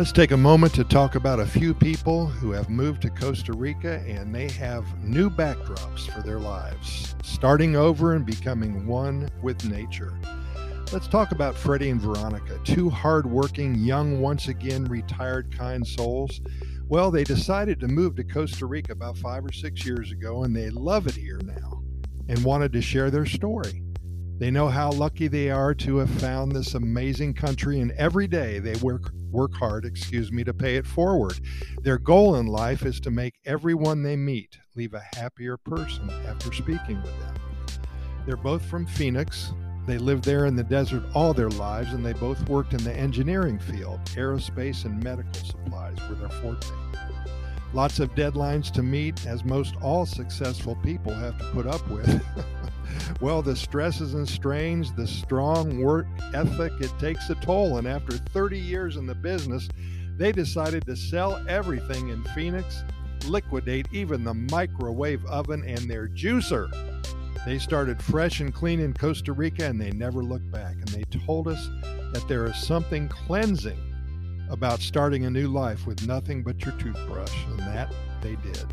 Let's take a moment to talk about a few people who have moved to Costa Rica and they have new backdrops for their lives, starting over and becoming one with nature. Let's talk about Freddie and Veronica, two hardworking, young, once again retired kind souls. Well, they decided to move to Costa Rica about five or six years ago and they love it here now and wanted to share their story. They know how lucky they are to have found this amazing country, and every day they work work hard, excuse me, to pay it forward. Their goal in life is to make everyone they meet leave a happier person after speaking with them. They're both from Phoenix. They lived there in the desert all their lives, and they both worked in the engineering field. Aerospace and medical supplies were their forte. Lots of deadlines to meet, as most all successful people have to put up with. well, the stresses and strains, the strong work ethic, it takes a toll. And after 30 years in the business, they decided to sell everything in Phoenix, liquidate even the microwave oven and their juicer. They started fresh and clean in Costa Rica and they never looked back. And they told us that there is something cleansing about starting a new life with nothing but your toothbrush, and that they did.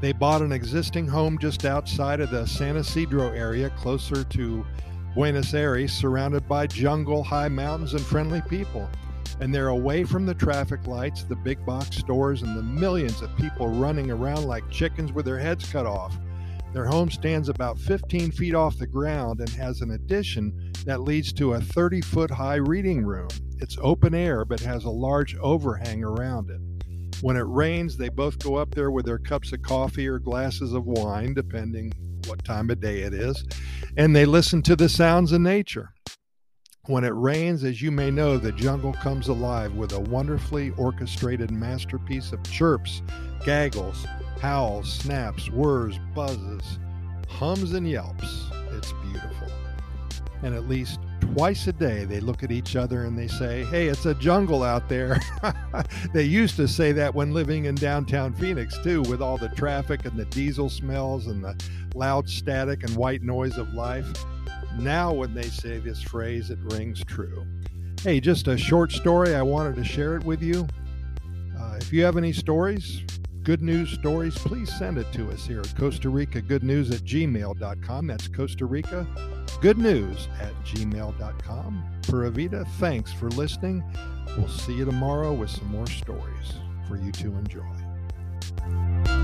They bought an existing home just outside of the San Isidro area, closer to Buenos Aires, surrounded by jungle, high mountains, and friendly people. And they're away from the traffic lights, the big box stores, and the millions of people running around like chickens with their heads cut off. Their home stands about 15 feet off the ground and has an addition that leads to a 30 foot high reading room. It's open air but has a large overhang around it. When it rains, they both go up there with their cups of coffee or glasses of wine, depending what time of day it is, and they listen to the sounds of nature. When it rains, as you may know, the jungle comes alive with a wonderfully orchestrated masterpiece of chirps, gaggles, howls, snaps, whirs, buzzes, hums, and yelps. It's beautiful. And at least twice a day they look at each other and they say, Hey, it's a jungle out there. they used to say that when living in downtown Phoenix, too, with all the traffic and the diesel smells and the loud static and white noise of life. Now, when they say this phrase, it rings true. Hey, just a short story. I wanted to share it with you. Uh, if you have any stories, good news stories, please send it to us here at Costa Rica Good News at gmail.com. That's Costa Rica Good News at gmail.com. Pura Vida, thanks for listening. We'll see you tomorrow with some more stories for you to enjoy.